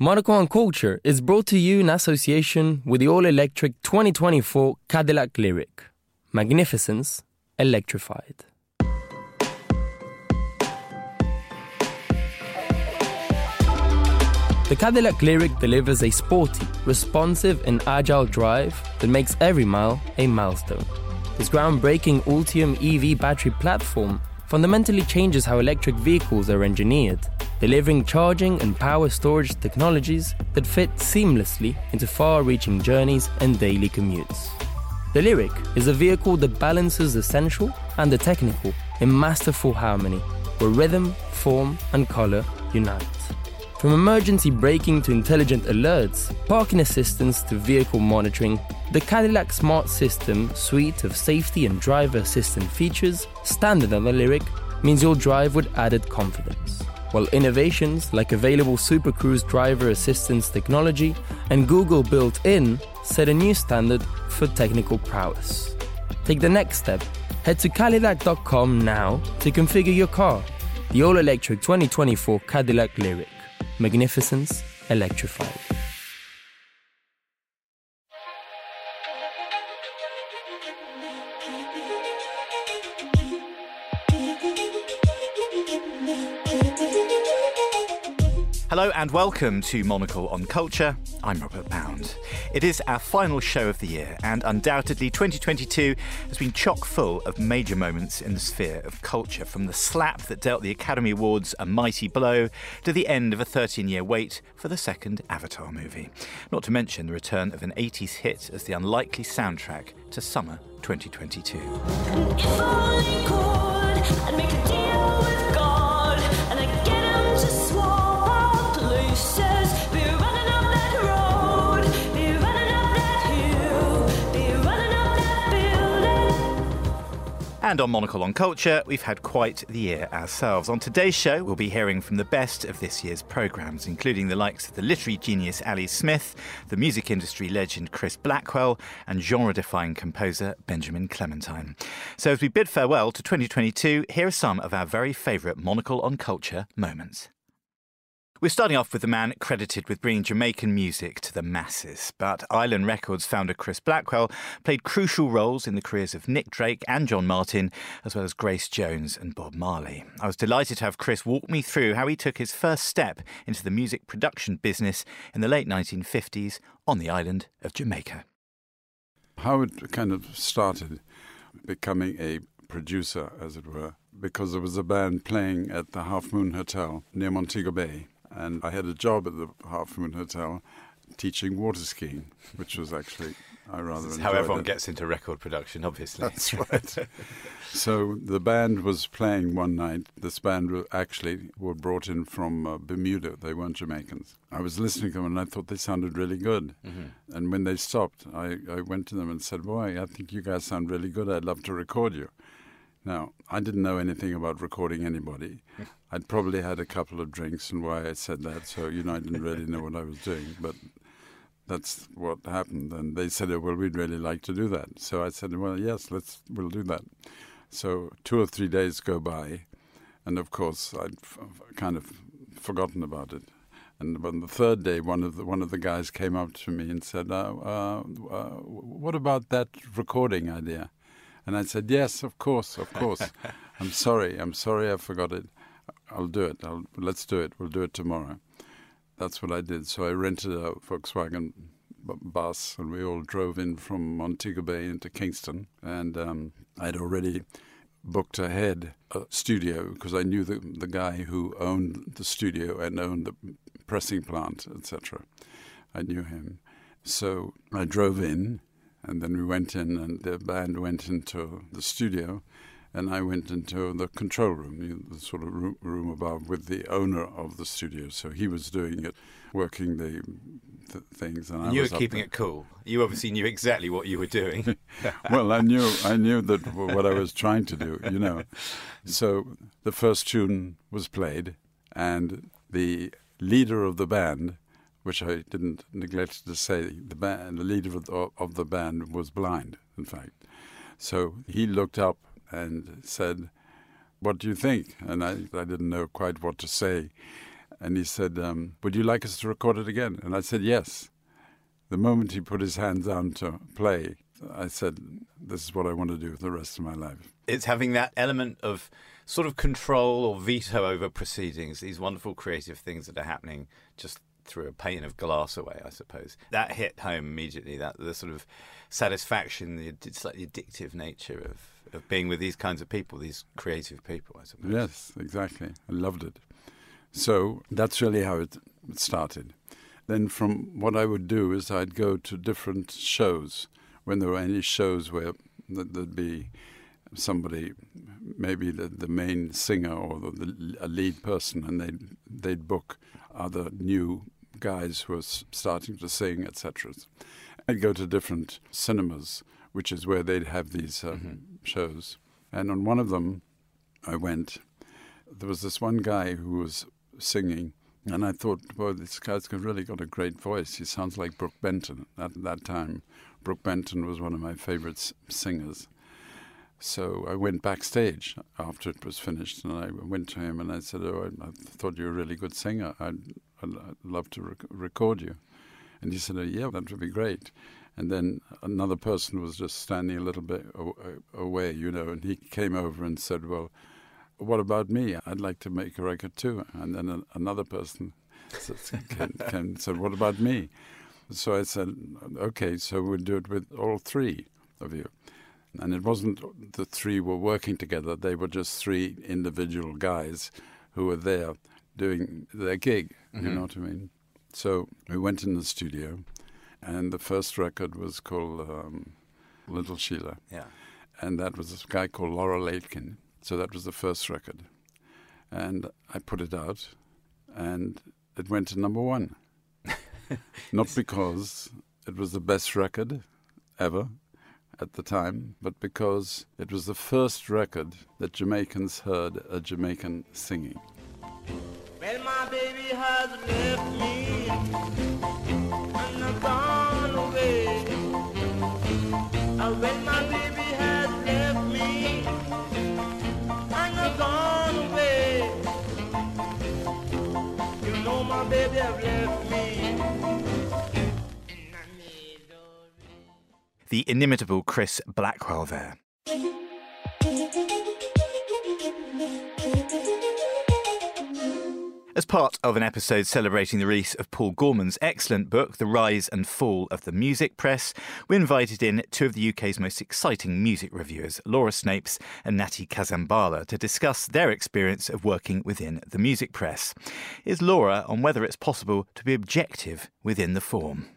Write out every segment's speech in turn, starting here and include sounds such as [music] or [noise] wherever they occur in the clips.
Monocle on Culture is brought to you in association with the all electric 2024 Cadillac Lyriq. Magnificence electrified. The Cadillac Lyriq delivers a sporty, responsive, and agile drive that makes every mile a milestone. This groundbreaking Ultium EV battery platform fundamentally changes how electric vehicles are engineered, delivering charging and power storage technologies that fit seamlessly into far reaching journeys and daily commutes. The Lyriq is a vehicle that balances the sensual and the technical in masterful harmony, where rhythm, form, and color unite. From emergency braking to intelligent alerts, parking assistance to vehicle monitoring, the Cadillac Smart System suite of safety and driver assistant features, standard on the Lyriq, means you'll drive with added confidence. While innovations like available Super Cruise driver assistance technology and Google built in set a new standard for technical prowess. Take the next step. Head to Cadillac.com now to configure your car. The all electric 2024 Cadillac Lyriq. Magnificence electrified. Hello and welcome to Monocle on Culture. I'm Robert Bound. It is our final show of the year, and undoubtedly 2022 has been chock full of major moments in the sphere of culture, from the slap that dealt the Academy Awards a mighty blow to the end of a 13 year wait for the second Avatar movie. Not to mention the return of an 80s hit as the unlikely soundtrack to summer 2022. And on Monocle on Culture, we've had quite the year ourselves. On today's show, we'll be hearing from the best of this year's programmes, including the likes of the literary genius Ali Smith, the music industry legend Chris Blackwell, and genre defying composer Benjamin Clementine. So as we bid farewell to 2022, here are some of our very favourite Monocle on Culture moments. We're starting off with the man credited with bringing Jamaican music to the masses, but Island Records founder Chris Blackwell played crucial roles in the careers of Nick Drake and John Martyn, as well as Grace Jones and Bob Marley. I was delighted to have Chris walk me through how he took his first step into the music production business in the late 1950s on the island of Jamaica. How it kind of started becoming a producer, as it were, because there was a band playing at the Half Moon Hotel near Montego Bay and I had a job at the Half Moon Hotel teaching water skiing, which was actually I rather This how everyone it. gets into record production, obviously. That's right. so the band was playing one night. This band actually were brought in from uh, Bermuda. They weren't Jamaicans. I was listening to them and I thought they sounded really good. Mm-hmm. And when they stopped, I, I went to them and said, "Boy, I think you guys sound really good. I'd love to record you." Now, I didn't know anything about recording anybody. I'd probably had a couple of drinks and why I said that, so, you know, I didn't really know what I was doing. But that's what happened. And they said, oh, well, we'd really like to do that. So I said, well, yes, let's, we'll do that. So two or three days go by. And of course, I'd f- kind of forgotten about it. And on the third day, one of the one of the guys came up to me and said, uh, uh, uh, "What about that recording idea?" And I said, Yes, of course, of course. [laughs] I'm sorry. I'm sorry I forgot it. I'll do it. I'll, let's do it. We'll do it tomorrow. That's what I did. So I rented a Volkswagen bus and we all drove in from Montego Bay into Kingston. And um, I'd already booked ahead a studio because I knew the, the guy who owned the studio and owned the pressing plant, etc. I knew him. So I drove in and then we went in, and the band went into the studio, and I went into the control room, the sort of room, room above, with the owner of the studio. So he was doing it, working the, things, and, and you were keeping it cool. You obviously knew exactly what you were doing. [laughs] [laughs] well, I knew, I knew that what I was trying to do, you know. So the first tune was played, and the leader of the band which I didn't neglect to say, the, band, the leader of the, of the band was blind, in fact. So he looked up and said, What do you think? And I, I didn't know quite what to say. And he said, um, Would you like us to record it again? And I said, Yes. The moment he put his hands down to play, I said, This is what I want to do for the rest of my life. It's having that element of sort of control or veto over proceedings, these wonderful creative things that are happening just through a pane of glass away, I suppose. That hit home immediately, that the sort of satisfaction, the slightly addictive nature of, of being with these kinds of people, these creative people, I suppose. Yes, exactly. I loved it. So that's really how it started. Then, from what I would do is I'd go to different shows when there were any shows where there'd be somebody, maybe the, the main singer or the, the, a lead person, and they'd they'd book other new guys who were starting to sing, etc. I'd go to different cinemas, which is where they'd have these um, mm-hmm. shows. And on one of them, I went. There was this one guy who was singing, and I thought, boy, this guy's really got a great voice. He sounds like Brook Benton. At that time, Brook Benton was one of my favorite singers. So I went backstage after it was finished, and I went to him and I said, "Oh, I, I thought you were a really good singer. I'd, I'd, love to rec- record you." And he said, oh, "Yeah, that would be great." And then another person was just standing a little bit away, you know, and he came over and said, "Well, what about me? I'd like to make a record too." And then another person came, said, "What about me?" So I said, "Okay, so we'll do it with all three of you." And it wasn't the three were working together, they were just three individual guys who were there doing their gig. Mm-hmm. You know what I mean? So we went in the studio, and the first record was called um, Little Sheila. Yeah. And that was this guy called Laurel Aitken. So that was the first record. And I put it out, and it went to number one. [laughs] Not because it was the best record ever, at the time, but because it was the first record that Jamaicans heard a Jamaican singing. Well, my baby has left me and gone away. Uh, well, my baby has left me and gone away. You know my baby left me. the inimitable Chris Blackwell there. As part of an episode celebrating the release of Paul Gorman's excellent book, The Rise and Fall of the Music Press, we invited in two of the UK's most exciting music reviewers, Laura Snapes and Natty Kasambala, to discuss their experience of working within the music press. Is Laura on whether it's possible to be objective within the form?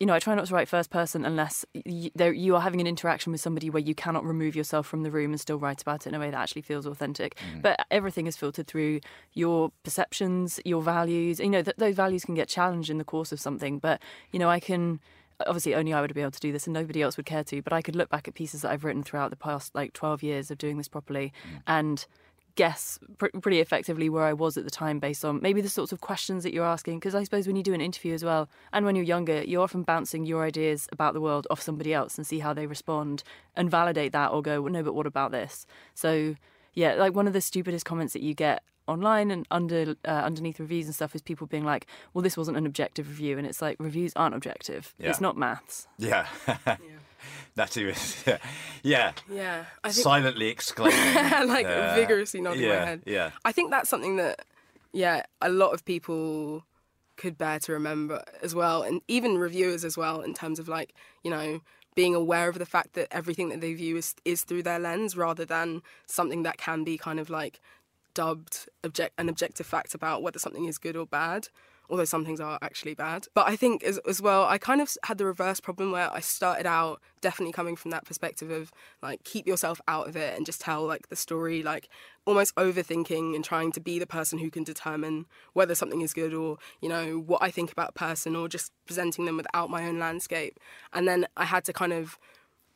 You know, I try not to write first person unless you, you are having an interaction with somebody where you cannot remove yourself from the room and still write about it in a way that actually feels authentic. Mm. But everything is filtered through your perceptions, your values. You know, th- those values can get challenged in the course of something. But, you know, I can obviously only I would be able to do this and nobody else would care to, but I could look back at pieces that I've written throughout the past like 12 years of doing this properly mm. and guess pr- pretty effectively where I was at the time based on maybe the sorts of questions that you're asking. Because I suppose when you do an interview as well, and when you're younger, you're often bouncing your ideas about the world off somebody else and see how they respond and validate that or go, well, no, but what about this? So, yeah, like one of the stupidest comments that you get online and under uh, underneath reviews and stuff is people being like, "Well, this wasn't an objective review," and it's like reviews aren't objective. Yeah. It's not maths. Yeah. [laughs] yeah. [laughs] That was yeah, yeah. yeah I think, Silently exclaiming, [laughs] like uh, vigorously nodding yeah, my head. Yeah, I think that's something that, yeah, a lot of people could bear to remember as well, and even reviewers as well, in terms of like you know being aware of the fact that everything that they view is is through their lens rather than something that can be kind of like dubbed object an objective fact about whether something is good or bad although some things are actually bad. But I think as, as well, I kind of had the reverse problem where I started out definitely coming from that perspective of like keep yourself out of it and just tell like the story, like almost overthinking and trying to be the person who can determine whether something is good or you know what I think about a person or just presenting them without my own landscape. And then I had to kind of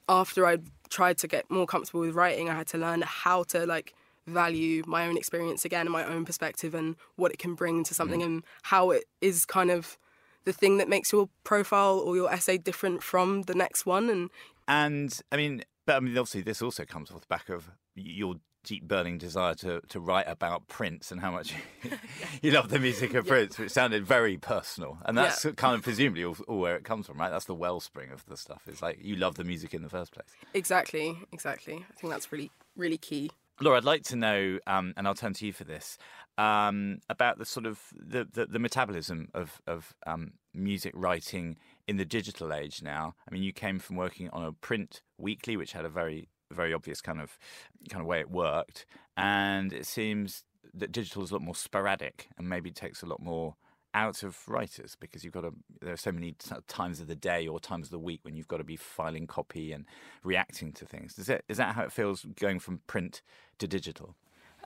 after I tried to get more comfortable with writing, I had to learn how to like value my own experience again and my own perspective and what it can bring to something mm. and how it is kind of the thing that makes your profile or your essay different from the next one and and i mean but i mean obviously this also comes off the back of your deep burning desire to, to write about Prince and how much you [laughs] [laughs] love the music of Prince, which sounded very personal. And that's Yeah. kind of presumably all, all where it comes from, right? That's the wellspring of the stuff. It's like you love the music in the first place. Exactly, exactly. I think that's really, really key. Laura, I'd like to know, um, and I'll turn to you for this, um, about the sort of the, the, the metabolism of, of um, music writing in the digital age now. I mean, you came from working on a print weekly, which had a very very obvious kind of kind of way it worked, and it seems that digital is a lot more sporadic and maybe takes a lot more out of writers because you've got to there are so many times of the day or times of the week when you've got to be filing copy and reacting to things. Is it is that how it feels going from print to digital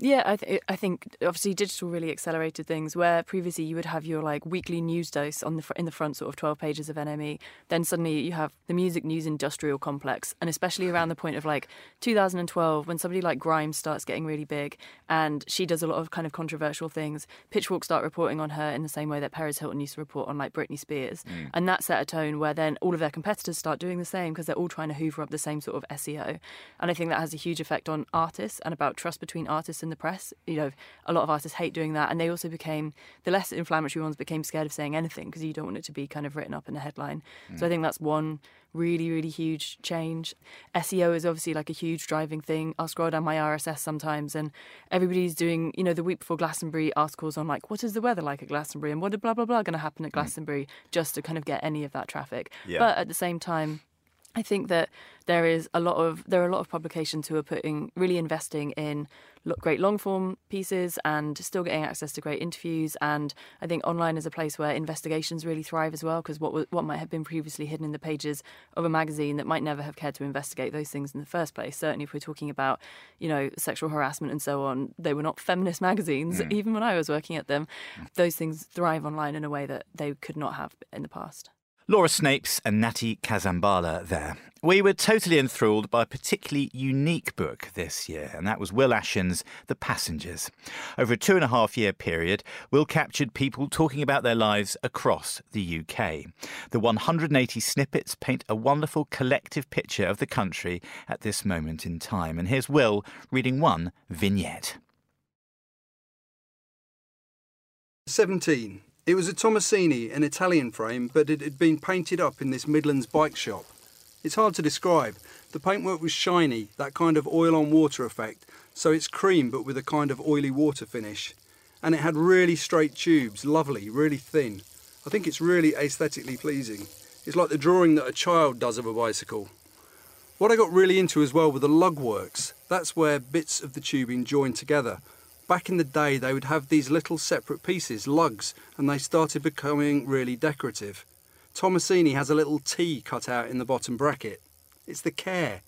Yeah, I, th- I think obviously digital really accelerated things. Where previously you would have your like weekly news dose on the fr- in the front sort of twelve pages of NME, then suddenly you have the music news industrial complex, and especially around the point of like 2012 when somebody like Grimes starts getting really big, and she does a lot of kind of controversial things. Pitchfork start reporting on her in the same way that Perez Hilton used to report on like Britney Spears, mm. and that set a tone where then all of their competitors start doing the same because they're all trying to hoover up the same sort of SEO, and I think that has a huge effect on artists and about trust between artists and the press. You know, a lot of artists hate doing that, and they also became the less inflammatory ones became scared of saying anything because you don't want it to be kind of written up in a headline. So I mm. think that's one really really huge change. SEO is obviously like a huge driving thing. I'll scroll down my RSS sometimes, and everybody's doing you know the week before Glastonbury articles on like what is the weather like at Glastonbury and what are blah blah blah going to happen at mm. Glastonbury just to kind of get any of that traffic. Yeah. But at the same time. I think that there is a lot of there are a lot of publications who are putting really investing in great long form pieces and still getting access to great interviews. And I think online is a place where investigations really thrive as well because what what might have been previously hidden in the pages of a magazine that might never have cared to investigate those things in the first place. Certainly, if we're talking about you know sexual harassment and so on, they were not feminist [laughs] magazines mm. even when I was working at them. Those things thrive online in a way that they could not have in the past. Laura Snapes and Natty Kasambala there. We were totally enthralled by a particularly unique book this year, and that was Will Ashon's The Passengers. Over a two and a half year period, Will captured people talking about their lives across the UK. The 180 snippets paint a wonderful collective picture of the country at this moment in time. And here's Will reading one vignette. 17. It was a Tommasini, an Italian frame, but it had been painted up in this Midlands bike shop. It's hard to describe. The paintwork was shiny, that kind of oil on water effect, so it's cream but with a kind of oily water finish. And it had really straight tubes, lovely, really thin. I think it's really aesthetically pleasing. It's like the drawing that a child does of a bicycle. What I got really into as well were the lug works. That's where bits of the tubing join together. Back in the day, they would have these little separate pieces, lugs, and they started becoming really decorative. Tommasini has a little T cut out in the bottom bracket. It's the care.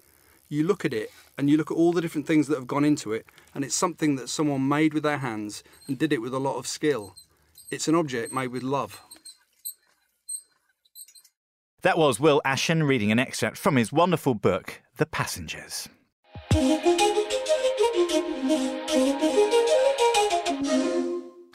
You look at it and you look at all the different things that have gone into it, and it's something that someone made with their hands and did it with a lot of skill. It's an object made with love. That was Will Ashon reading an extract from his wonderful book, The Passengers.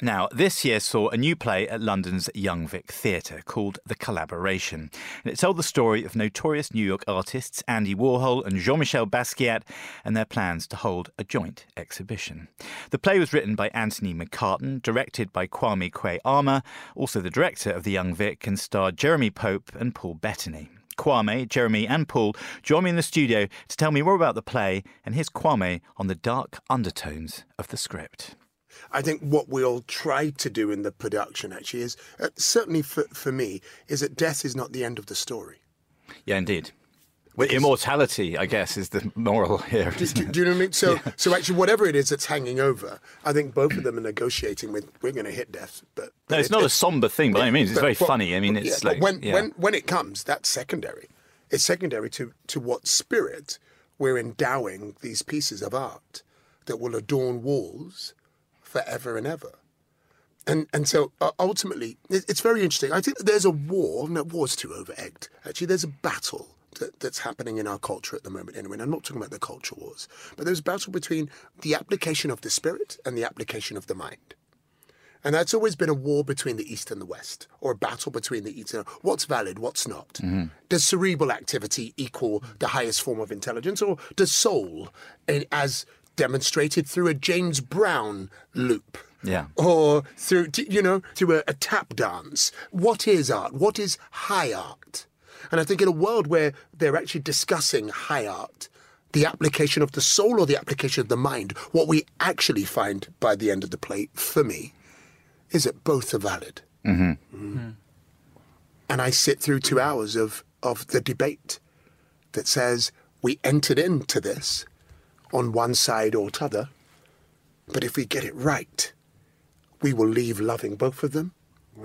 Now, this year saw a new play at London's Young Vic Theatre called The Collaboration. And it told the story of notorious New York artists Andy Warhol and Jean Michel Basquiat and their plans to hold a joint exhibition. The play was written by Anthony McCarten, directed by Kwame Kwei-Armah, also the director of The Young Vic, and starred Jeremy Pope and Paul Bettany. Kwame, Jeremy, and Paul join me in the studio to tell me more about the play and here's Kwame on the dark undertones of the script. I think what we'll try to do in the production actually is, uh, certainly for, for me, is that death is not the end of the story. Yeah, indeed. Well, immortality, I guess, is the moral here. Do, do- you know what I mean? So, [laughs] so actually, whatever it is that's hanging over, I think both of them are negotiating with. We're going to hit death, but No, it's it- not a somber thing by any means. It's very but- funny. I mean, but- it's yeah, like when yeah. when when it comes, that's secondary. It's secondary to to what spirit we're endowing these pieces of art that will adorn walls forever and ever. And and so uh, ultimately, it's very interesting. I think there's a war. No, war's too over-egged. Actually, there's a battle that, that's happening in our culture at the moment. Anyway, and I'm not talking about the culture wars, but there's a battle between the application of the spirit and the application of the mind. And that's always been a war between the East and the West, or a battle between the East and what's valid, what's not. Does cerebral activity equal the highest form of intelligence, or does soul, eh, as demonstrated through a James Brown loop. Yeah. Or through, you know, through a, a tap dance. What is art? What is high art? And I think in a world where they're actually discussing high art, the application of the soul or the application of the mind, what we actually find by the end of the play, for me, is that both are valid. Mm. And I sit through two hours of, of the debate that says we entered into this on one side or t'other, but if we get it right, we will leave loving both of them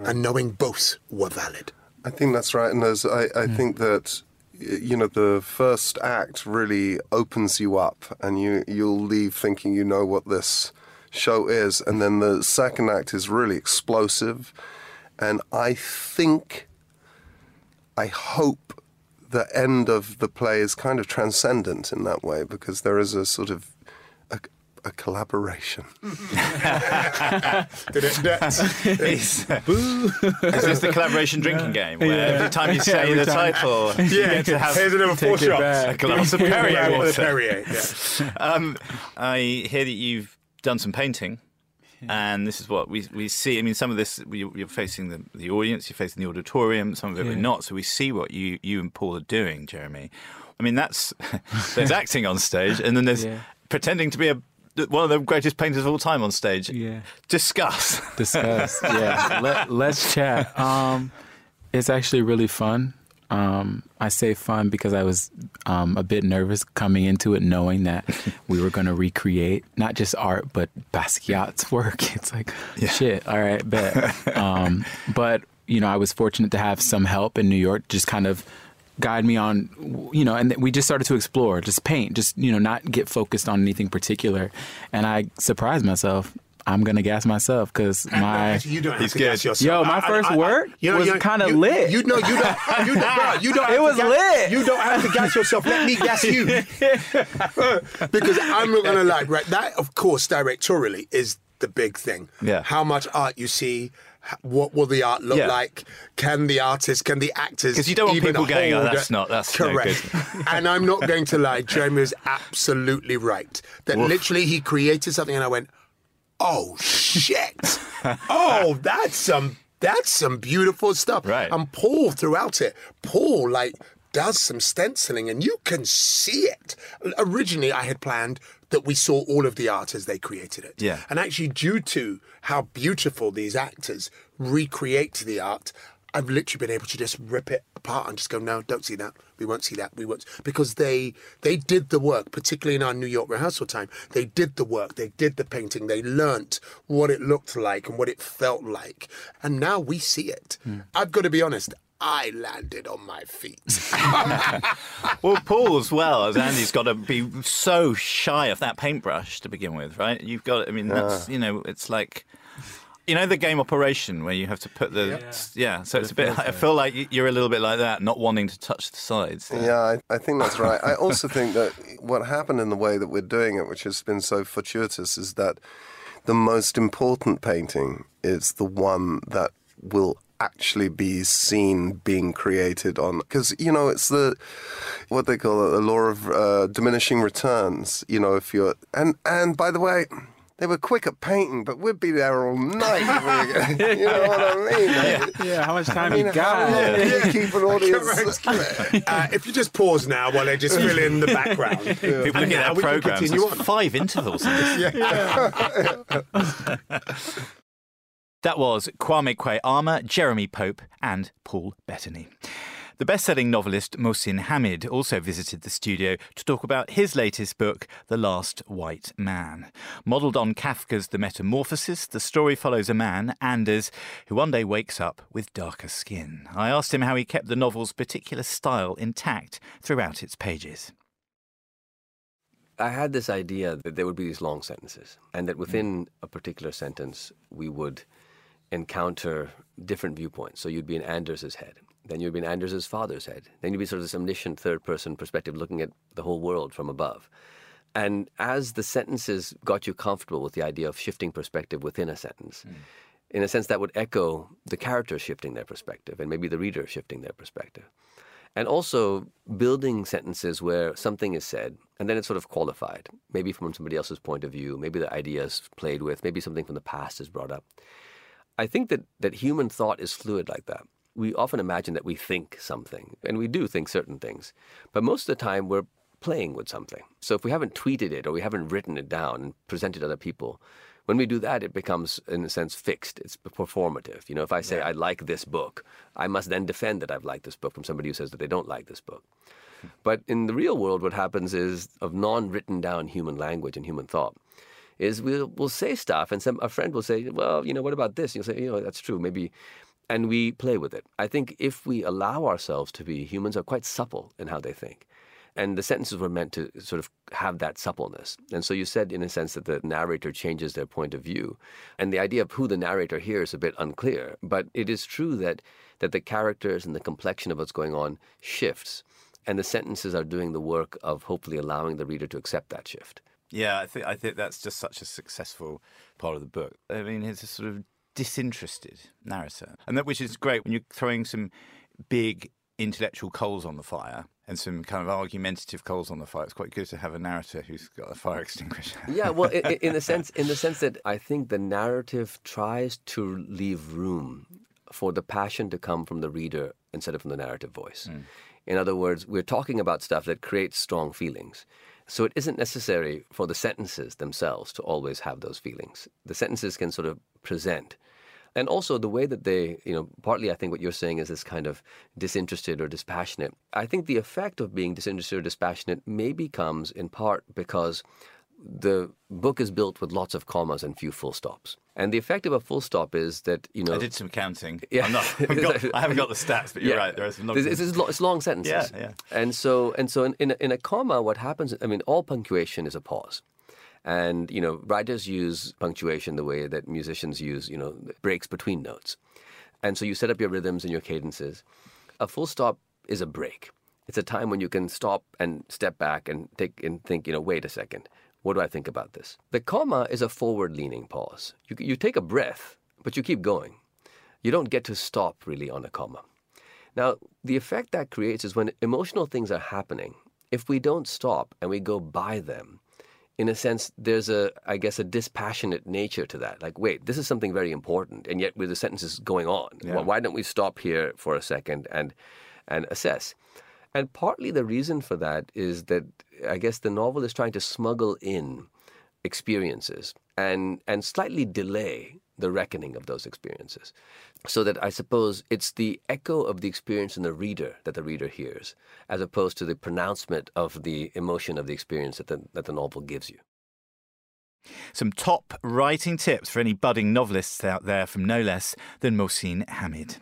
and knowing both were valid. I think that's right, and there's, I, I hmm. think that you know the first act really opens you up, and you you'll leave thinking you know what this show is, and then the second act is really explosive, and I think, I hope, the end of the play is kind of transcendent in that way because there is a sort of a, a collaboration. Is, is this the collaboration drinking game where every time you say Every the time. title, [laughs] you get to have another Take it back. [laughs] a glass of Perrier water? Perrier, yeah. [laughs] Um, I hear that you've done some painting. And this is what we we see. I mean, some of this you're facing the, the audience, you're facing the auditorium. Some of it we're not. So we see what you you and Paul are doing, Jeremy. I mean, that's [laughs] there's [laughs] acting on stage, and then there's Yeah. pretending to be a one of the greatest painters of all time on stage. Yeah. Discuss. discuss. [laughs] yeah, Let, let's chat. Um, it's actually really fun. Um, I say fun because I was um, a bit nervous coming into it, knowing that [laughs] we were going to recreate not just art but Basquiat's work. [laughs] It's like shit. All right, bet. [laughs] Um, but you know, I was fortunate to have some help in New York, just kind of guide me on, you know, and we just started to explore, just paint, just you know, not get focused on anything particular. And I surprised myself. I'm gonna gas myself because my you don't have He's to good. gas yourself. Yo, my first work was kinda lit. You know, you don't. You don't. [laughs] bro, You don't. It was gas- lit. You don't have to gas yourself. Let me gas you. [laughs] because I'm not gonna lie. Right, that of course directorially is the big thing. Yeah. How much art you see. What will the art look Yeah. like? Can the artist, can the actors? 'Cause you don't want even people going, "Oh, hold that's not- that's no correct. and I'm not going to lie. Jeremy is absolutely right. That Woof. literally he created something, and I went, oh shit [laughs] oh that's some that's some beautiful stuff Right. and paul throughout it paul like does some stenciling and you can see it originally i had planned that we saw all of the art as they created it Yeah. and actually due to how beautiful these actors recreate the art i've literally been able to just rip it apart and just go no don't see that we won't see that we won't because they they did the work particularly in our new york rehearsal time they did the work they did the painting they learnt what it looked like and what it felt like and now we see it hmm. i've got to be honest I landed on my feet. [laughs] [laughs] Well, Paul as well as Andy's got to be so shy of that paintbrush to begin with, right? You've got. I mean, that's you know, it's like. You know the game operation where you have to put the yeah, so it's a bit. I feel like you're a little bit like that, not wanting to touch the sides. Yeah, I, I think that's right. I also think that what happened in the way that we're doing it, which has been so fortuitous, is that the most important painting is the one that will actually be seen being created on because you know it's the what they call it the law of uh, diminishing returns you know if you're and and by the way they were quick at painting, but we'd be there all night. if we- [laughs] you know what I mean? yeah. How much time I mean, you got? long do you keep an audience? [laughs] uh, if you just pause now while they just fill in the background. People And looking now at we can programs. continue There's on. five intervals. In this. [laughs] That was Kwame Kwei-Armah, Jeremy Pope, and Paul Bettany. The best-selling novelist Mohsin Hamid also visited the studio to talk about his latest book, The Last White Man. Modelled on Kafka's The Metamorphosis, the story follows a man, Anders, who one day wakes up with darker skin. I asked him how he kept the novel's particular style intact throughout its pages. I had this idea that there would be these long sentences, and that within a particular sentence, we would encounter different viewpoints. So you'd be in Anders's head, then you'd be in Anders's father's head, then you'd be sort of this omniscient third person perspective looking at the whole world from above. And as the sentences got you comfortable with the idea of shifting perspective within a sentence, hmm. in a sense that would echo the character shifting their perspective and maybe the reader shifting their perspective. And also building sentences where something is said and then it's sort of qualified, maybe from somebody else's point of view, maybe the idea is played with, maybe something from the past is brought up. I think that, that human thought is fluid like that. We often imagine that we think something, and we do think certain things, but most of the time we're playing with something. So if we haven't tweeted it or we haven't written it down and presented to other people, when we do that, it becomes, in a sense, fixed. It's performative. You know, if I say yeah. I like this book, I must then defend that I've liked this book from somebody who says that they don't like this book. But in the real world, what happens is of non-written down human language and human thought is we'll, we'll say stuff and some a friend will say, well, you know, what about this? And you'll say, you know, that's true. Maybe and we play with it. I think if we allow ourselves to be, humans are quite supple in how they think. And the sentences were meant to sort of have that suppleness. And so you said, in a sense, that the narrator changes their point of view. And the idea of who the narrator here is a bit unclear. But it is true that, that the characters and the complexion of what's going on shifts. And the sentences are doing the work of hopefully allowing the reader to accept that shift. Yeah, I think I think that's just such a successful part of the book. I mean, it's a sort of disinterested narrator, and that which is great when you're throwing some big intellectual coals on the fire and some kind of argumentative coals on the fire. It's quite good to have a narrator who's got a fire [laughs] extinguisher. yeah, well, in, in the [laughs] sense, in the sense that I think the narrative tries to leave room for the passion to come from the reader instead of from the narrative voice. Mm. In other words, we're talking about stuff that creates strong feelings. So it isn't necessary for the sentences themselves to always have those feelings. The sentences can sort of present and also the way that they, you know, partly I think what you're saying is this kind of disinterested or dispassionate. I think the effect of being disinterested or dispassionate maybe comes in part because the book is built with lots of commas and few full stops. And the effect of a full stop is that you know. I did some counting. Yeah, I'm not, I'm got, i haven't got the [laughs] stats, but you're yeah. right. There are some. It's, it's, it's, long sentences. Yeah, yeah. And so, and so, in, in a, in a comma, what happens? I mean, all punctuation is a pause. And, you know, writers use punctuation the way that musicians use, you know, breaks between notes. And so you set up your rhythms and your cadences. A full stop is a break. It's a time when you can stop and step back and take and think, you know, wait a second. What do I think about this? The comma is a forward leaning pause. You, you take a breath, but you keep going. You don't get to stop really on a comma. Now, the effect that creates is when emotional things are happening, if we don't stop and we go by them, in a sense, there's a, I guess, a dispassionate nature to that. Like, wait, this is something very important, and yet with the sentences going on, yeah. well, why don't we stop here for a second and and assess? And partly the reason for that is that I guess the novel is trying to smuggle in experiences and and slightly delay the reckoning of those experiences. So that I suppose it's the echo of the experience in the reader that the reader hears, as opposed to the pronouncement of the emotion of the experience that the, that the novel gives you. Some top writing tips for any budding novelists out there from no less than Mohsin Hamid.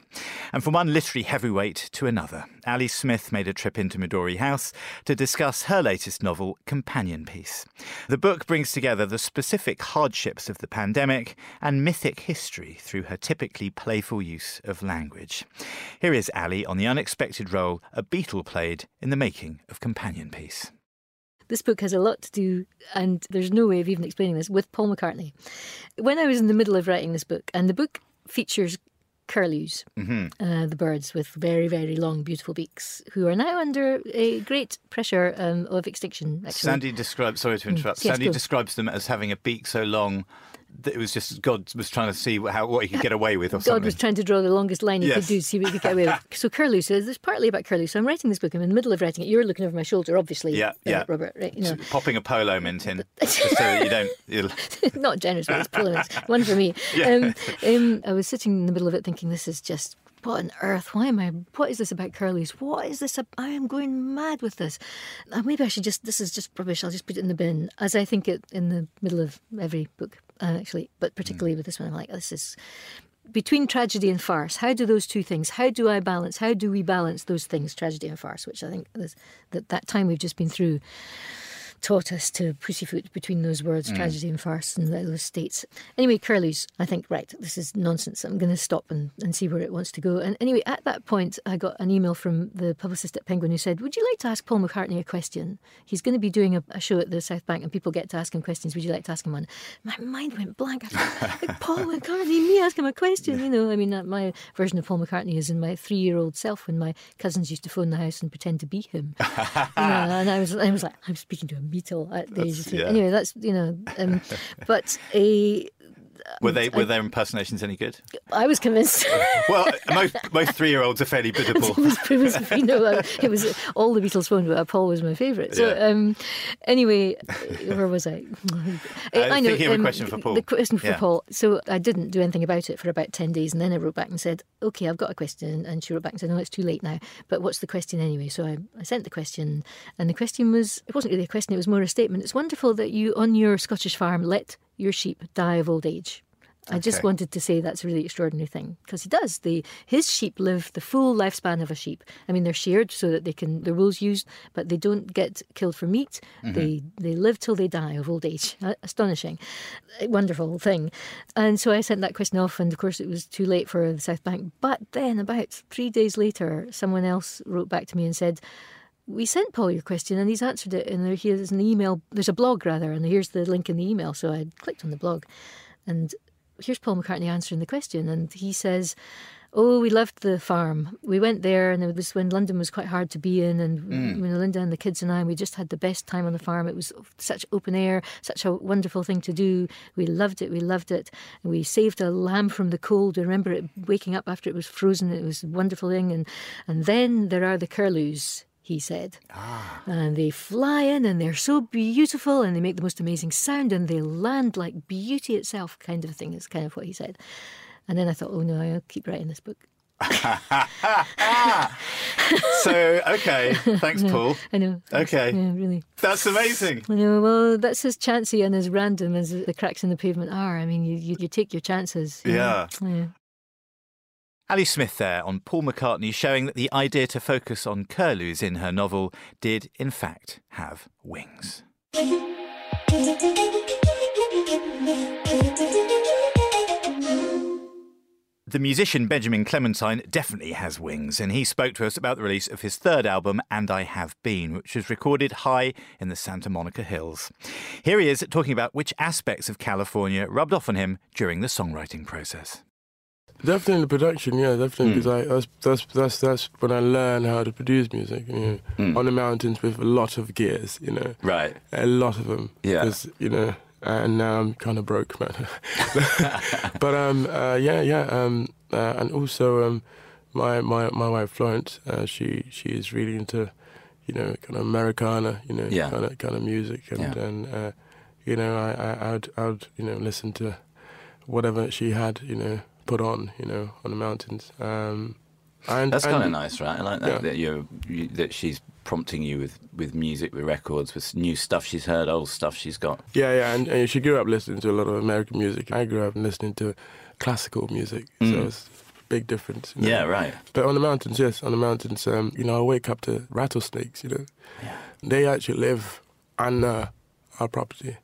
And from one literary heavyweight to another, Ali Smith made a trip into Midori House to discuss her latest novel, Companion Piece. The book brings together the specific hardships of the pandemic and mythic history through her typically playful use of language. Here is Ali on the unexpected role a beetle played in the making of Companion Piece. This book has a lot to do, and there's no way of even explaining this, with Paul McCartney. When I was in the middle of writing this book, and the book features curlews, mm-hmm. uh, the birds with very, very long, beautiful beaks, who are now under a great pressure um, of extinction. Actually. Sandy describes, sorry to mm. interrupt, mm. yes, Sandy describes them as having a beak so long it was just God was trying to see how what he could get away with. Or God something. was trying to draw the longest line he yes. could do to see what he could get away with. [laughs] So curlew. So there's partly about curlew. So I'm writing this book. I'm in the middle of writing it. You're looking over my shoulder, obviously. Yeah, uh, yeah. Robert, right? You know. popping a polo mint in [laughs] just so that you don't. You'll... [laughs] Not generous, but it's polo mints. One for me. Yeah. Um, um, I was sitting in the middle of it, thinking, this is just what on earth? Why am I? What is this about curlews? What is this? I am going mad with this. Uh, maybe I should just. This is just rubbish. I'll just put it in the bin, as I think it in the middle of every book, actually. But particularly mm. with this one, I'm like, this is between tragedy and farce. How do those two things? How do I balance? How do we balance those things, tragedy and farce? Which I think that that time we've just been through taught us to pussyfoot between those words, Mm. tragedy and farce, and those states. Anyway, Curlews, I think, right, this is nonsense. I'm going to stop and, and see where it wants to go. And anyway, at that point, I got an email from the publicist at Penguin who said, Would you like to ask Paul McCartney a question? He's going to be doing a, a show at the South Bank and people get to ask him questions. Would you like to ask him one? My mind went blank. I thought, [laughs] like, Paul McCartney, me ask him a question, you know. I mean, uh, my version of Paul McCartney is in my three year old self when my cousins used to phone the house and pretend to be him. you know, and I was, I was like, I'm speaking to a Beatle at the age of three. yeah. Anyway, that's, you know, um, [laughs] but a. Were they were their impersonations any good? I was convinced. [laughs] Well, [laughs] most most three year olds are fairly biddable. it was, it was, you know, uh, it was [laughs] all the Beatles phone, but Paul was my favourite. So, Yeah. um, anyway, where was I? I, Uh, thinking of a question for Paul. The question for Yeah. Paul. So I didn't do anything about it for about ten days, and then I wrote back and said, "Okay, I've got a question." And she wrote back and said, "No, it's too late now." But what's the question anyway? So I, I sent the question, and the question was it wasn't really a question; it was more a statement. It's wonderful that you, on your Scottish farm, let your sheep die of old age. I just wanted to say that's a really extraordinary thing because he does. The his sheep live the full lifespan of a sheep. I mean, they're sheared so that they can their wool's used, but they don't get killed for meat. Mhm. They they live till they die of old age. [laughs] Astonishing, wonderful thing. And so I sent that question off, and of course it was too late for the South Bank. But then about three days later, someone else wrote back to me and said. We sent Paul your question and he's answered it. And there, here's an email, there's a blog rather, and here's the link in the email. So I clicked on the blog and here's Paul McCartney answering the question, and he says, "Oh, we loved the farm. We went there, and it was when London was quite hard to be in, and Mm. know, Linda and the kids and I, we just had the best time on the farm. It was such open air, such a wonderful thing to do. We loved it. We loved it. And we saved a lamb from the cold. I remember it waking up after it was frozen. It was a wonderful thing. And and then there are the curlews." He said. Ah. And they fly in and they're so beautiful and they make the most amazing sound and they land like beauty itself, kind of thing, is kind of what he said. And then I thought, oh no, I'll keep writing this book. [laughs] so okay, thanks, Yeah, [laughs] Paul. I know. Okay, Yeah, really. that's amazing. I know. Well, that's as chancy and as random as the cracks in the pavement are. I mean, you, you, you take your chances. you know. Yeah. Ali Smith there on Paul McCartney showing that the idea to focus on curlews in her novel did, in fact, have wings. The musician Benjamin Clementine definitely has wings, and he spoke to us about the release of his third album, And I Have Been, which was recorded high in the Santa Monica Hills. Here he is talking about which aspects of California rubbed off on him during the songwriting process. Definitely the production, yeah, definitely. Because I that's, that's that's that's when I learned how to produce music. You know, on the mountains with a lot of gears. You know, right, a lot of them. Yeah. 'Cause, you know, and now I'm kind of broke, man. [laughs] [laughs] but um, uh, yeah, yeah, um, uh, and also um, my my my wife Florence, uh, she she is really into, you know, kind of Americana, you know, Yeah. kind of kind of music, and Yeah. and uh, you know, I I I'd, I'd you know listen to whatever she had, you know, put on, you know, on the mountains. Um, and, That's kind of nice, right? I like that Yeah. that you're you, that she's prompting you with, with music, with records, with new stuff she's heard, old stuff she's got. Yeah, yeah, and, and she grew up listening to a lot of American music. I grew up listening to classical music, so Mm. it's a big difference. you know. Yeah, right. But on the mountains, yes, on the mountains, um, you know, I wake up to rattlesnakes. You know, they actually live on uh, our property.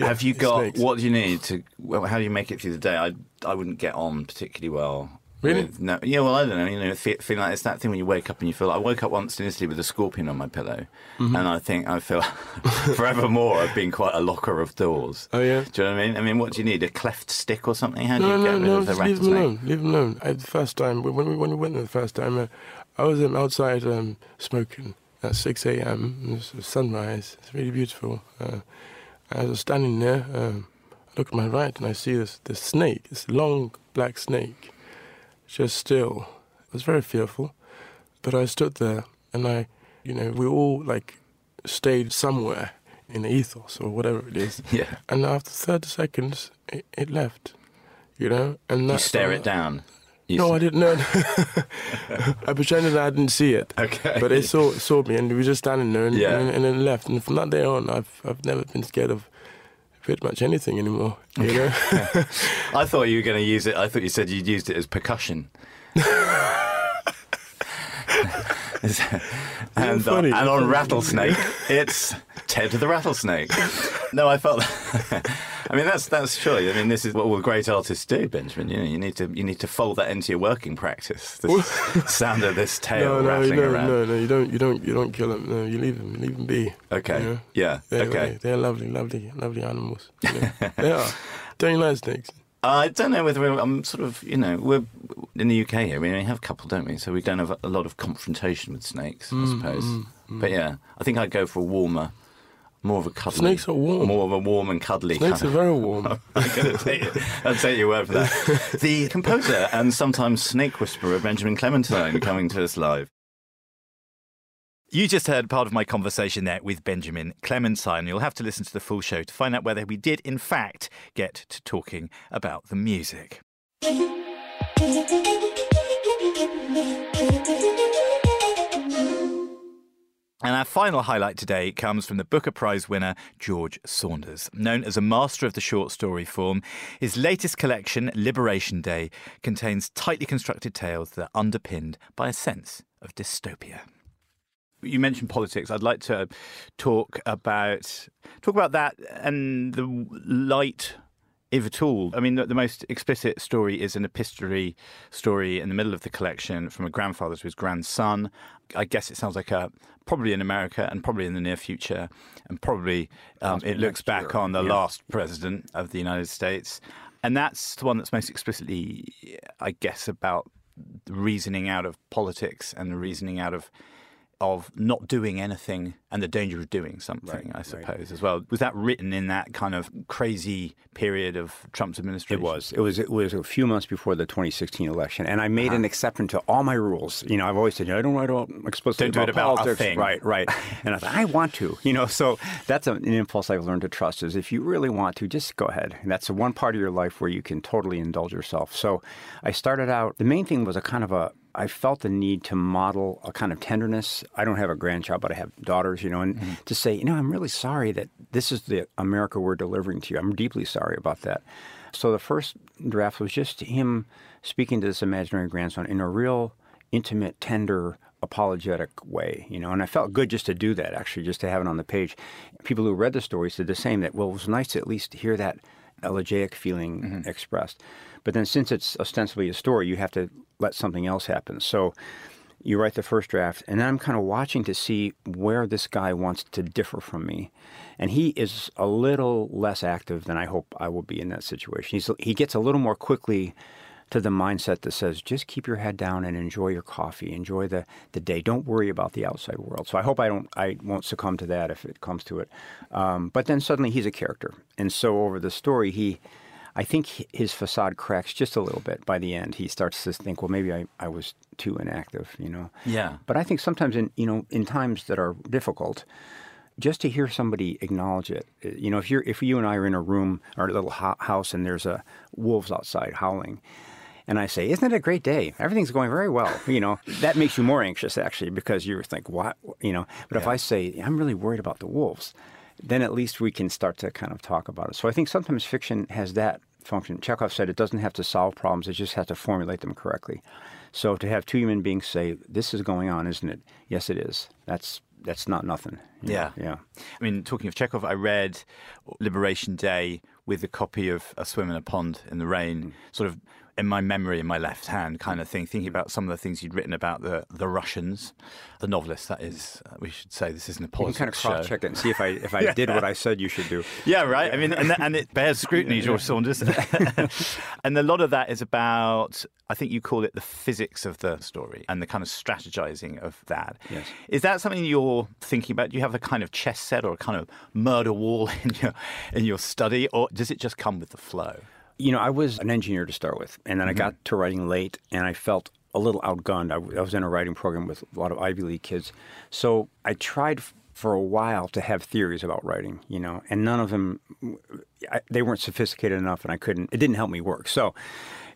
Yeah, Have you got snakes. what do you need to? Well, how do you make it through the day? I I wouldn't get on particularly well. Really? with- no. Yeah. Well, I don't know. You know, fe- feeling like it's that thing when you wake up and you feel. Like, I woke up once in Italy with a scorpion on my pillow, Mhm. and I think I feel [laughs] forevermore I've been quite a locker of doors. Oh yeah. Do you know what I mean? I mean, what do you need? A cleft stick or something? How do no, you no, get rid no, of the just leave them rattlesnake? alone. Leave them alone. I, the first time when we when we went there the first time, uh, I was um, outside um, smoking at six a.m. It was sunrise. It's really beautiful. Uh, I was standing there. Um, I look at my right and I see this this snake, this long black snake, just still. I was very fearful, but I stood there and I, you know, we all like stayed somewhere in the ethos or whatever it is. [laughs] Yeah. And after 30 seconds, it, it left. You know, and You that's stare uh, it down. You no, I didn't know. [laughs] I pretended I didn't see it. Okay. But it saw saw me, and we were just standing there, and, Yeah. and, and then left. And from that day on, I've I've never been scared of pretty much anything anymore. You know. [laughs] I thought you were going to use it. I thought you said you'd used it as percussion. [laughs] and, on, and on rattlesnake, it's Ted the rattlesnake. no, I felt. I mean, that's that's surely. I mean, this is what all great artists do, Benjamin. You know, you need to you need to fold that into your working practice. The [laughs] sound of this tail [laughs] no, no, rattling no, around. no, no. You don't, you don't, you don't kill them. No, you leave them. Leave them be. Okay. You know? Yeah. They're, okay. They're lovely, lovely, lovely animals. You know? [laughs] they are. Don't you like snakes? I don't know whether I'm sort of, you know, we're in the UK here. We only have a couple, don't we? So we don't have a lot of confrontation with snakes, I Mm, suppose. mm, mm. But yeah, I think I'd go for a warmer, more of a cuddly. Snakes are warm. More of a warm and cuddly. Snakes kind are very warm. [laughs] I'm going to take. I'll take your word for that. [laughs] the composer and sometimes snake whisperer Benjamin Clementine coming to us live. You just heard part of my conversation there with Benjamin Clementine. You'll have to listen to the full show to find out whether we did, in fact, get to talking about the music. [laughs] And our final highlight today comes from the Booker Prize winner, George Saunders. Known as a master of the short story form, his latest collection, Liberation Day, contains tightly constructed tales that are underpinned by a sense of dystopia. You mentioned politics. I'd like to talk about talk about that and the light if at all. I mean, the, the most explicit story is an epistolary story in the middle of the collection from a grandfather to his grandson. I guess it sounds like a probably in America and probably in the near future, and probably um, it looks back year, on the yeah. last president of the United States, and that's the one that's most explicitly, I guess, about reasoning out of politics and the reasoning out of of not doing anything and the danger of doing something, I suppose, as well. Was that written in that kind of crazy period of Trump's administration? It was. It was. It was a few months before the 2016 election, and I made Uh-huh. an exception to all my rules. You know, I've always said, you know, I don't write all explicitly Don't do it about a politics. Right, right. [laughs] and I thought, I want to. You know, so that's an impulse I've learned to trust. Is if you really want to, just go ahead. And that's the one part of your life where you can totally indulge yourself. So I started out. The main thing was a kind of a. I felt the need to model a kind of tenderness. I don't have a grandchild, but I have daughters, you know, and Mm-hmm. to say, you know, I'm really sorry that this is the America we're delivering to you. I'm deeply sorry about that. So the first draft was just him speaking to this imaginary grandson in a real intimate, tender, apologetic way, you know. And I felt good just to do that, actually, just to have it on the page. People who read the story said the same. That well, it was nice to at least hear that elegiac feeling expressed. But then, since it's ostensibly a story, you have to let something else happen. So you write the first draft, and then I'm kind of watching to see where this guy wants to differ from me. And he is a little less active than I hope I will be in that situation. He's, he gets a little more quickly to the mindset that says, just keep your head down and enjoy your coffee, enjoy the, the day. Don't worry about the outside world. So I hope I don't I won't succumb to that if it comes to it. Um, but then suddenly he's a character, and so over the story he. I think his facade cracks just a little bit by the end. He starts to think, well, maybe I, I was too inactive, you know. Yeah. But I think sometimes in you know in times that are difficult, just to hear somebody acknowledge it. uh, You know, if you're if you and I are in a room or a little ho- house and there's a wolves outside howling, and I say, "Isn't it a great day? Everything's going very well." [laughs] You know, that makes you more anxious actually because you think, "What?" You know. But if I say, "I'm really worried about the wolves," then at least we can start to kind of talk about it. So I think sometimes fiction has that function. Chekhov said it doesn't have to solve problems; it just has to formulate them correctly. So to have two human beings say, "This is going on, isn't it?" Yes, it is. That's that's not nothing. know? Yeah. yeah. I mean, talking of Chekhov, I read Liberation Day with a copy of A Swim in a Pond in the Rain, mm. sort of in my memory in my left hand kind of thing, thinking about some of the things you'd written about the, the Russians, the novelist, that is, uh, we should say this isn't a You can politics kind of cross check it and see if I if I [laughs] Yeah. did what I said you should do. Yeah, right. I mean, and, and it bears scrutiny, George Saunders. [laughs] [laughs] and a lot of that is about, I think you call it the physics of the story and the kind of strategizing of that. Yes. Is that something you're thinking about? Do you have a kind of chess set or a kind of murder wall in your in your study, or does it just come with the flow? You know, I was an engineer to start with, and then I mm-hmm. got to writing late, and I felt a little outgunned. I, w- I was in a writing program with a lot of Ivy League kids, so I tried f- for a while to have theories about writing, you know, and none of them, I, they weren't sophisticated enough, and I couldn't. It didn't help me work. So,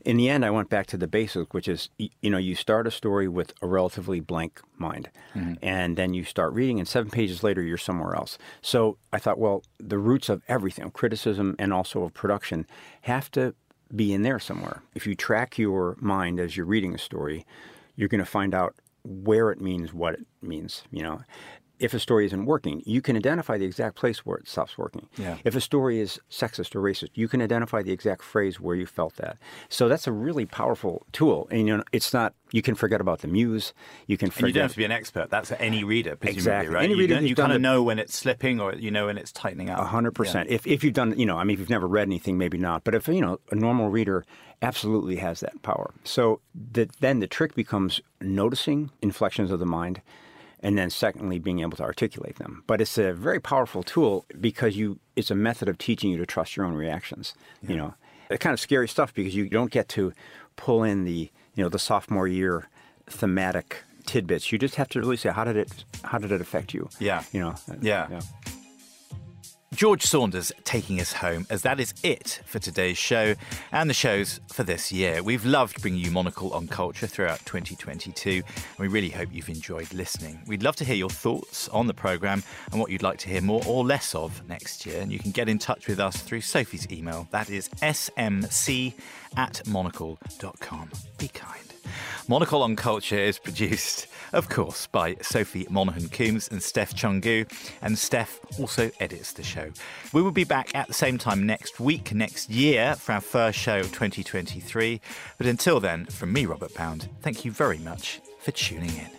in the end, I went back to the basics, which is, you know, you start a story with a relatively blank mind, mm-hmm. and then you start reading, and seven pages later, you're somewhere else. So I thought, well, the roots of everything, of criticism and also of production, have to be in there somewhere. If you track your mind as you're reading a story, you're going to find out where it means what it means, you know. If a story isn't working, you can identify the exact place where it stops working. Yeah. If a story is sexist or racist, you can identify the exact phrase where you felt that. So that's a really powerful tool. And you know, it's not you can forget about the muse. You can forget. And you don't have to be an expert. That's any reader, presumably, Exactly. right? Any you reader you kind of know when it's slipping or you know when it's tightening up. A hundred percent. Yeah. If if you've done, you know, I mean, if you've never read anything, maybe not. But if you know, a normal reader absolutely has that power. So the, then the trick becomes noticing inflections of the mind, and then secondly, being able to articulate them. But it's a very powerful tool because you it's a method of teaching you to trust your own reactions. You know, it's kind of scary stuff because you don't get to pull in the you know the sophomore year thematic tidbits. You just have to really say how did it how did it affect you? Yeah. You know. Yeah. George Saunders taking us home, as that is it for today's show and the shows for this year. We've loved bringing you Monocle on Culture throughout 2022, and we really hope you've enjoyed listening. We'd love to hear your thoughts on the programme and what you'd like to hear more or less of next year. And you can get in touch with us through Sophie's email. That is smc at monocle.com. Be kind. Monocle on Culture is produced, of course, by Sophie Monaghan Coombs and Steph Chungu. And Steph also edits the show. We will be back at the same time next week, next year, for our first show of 2023. But until then, from me, Robert Bound, thank you very much for tuning in.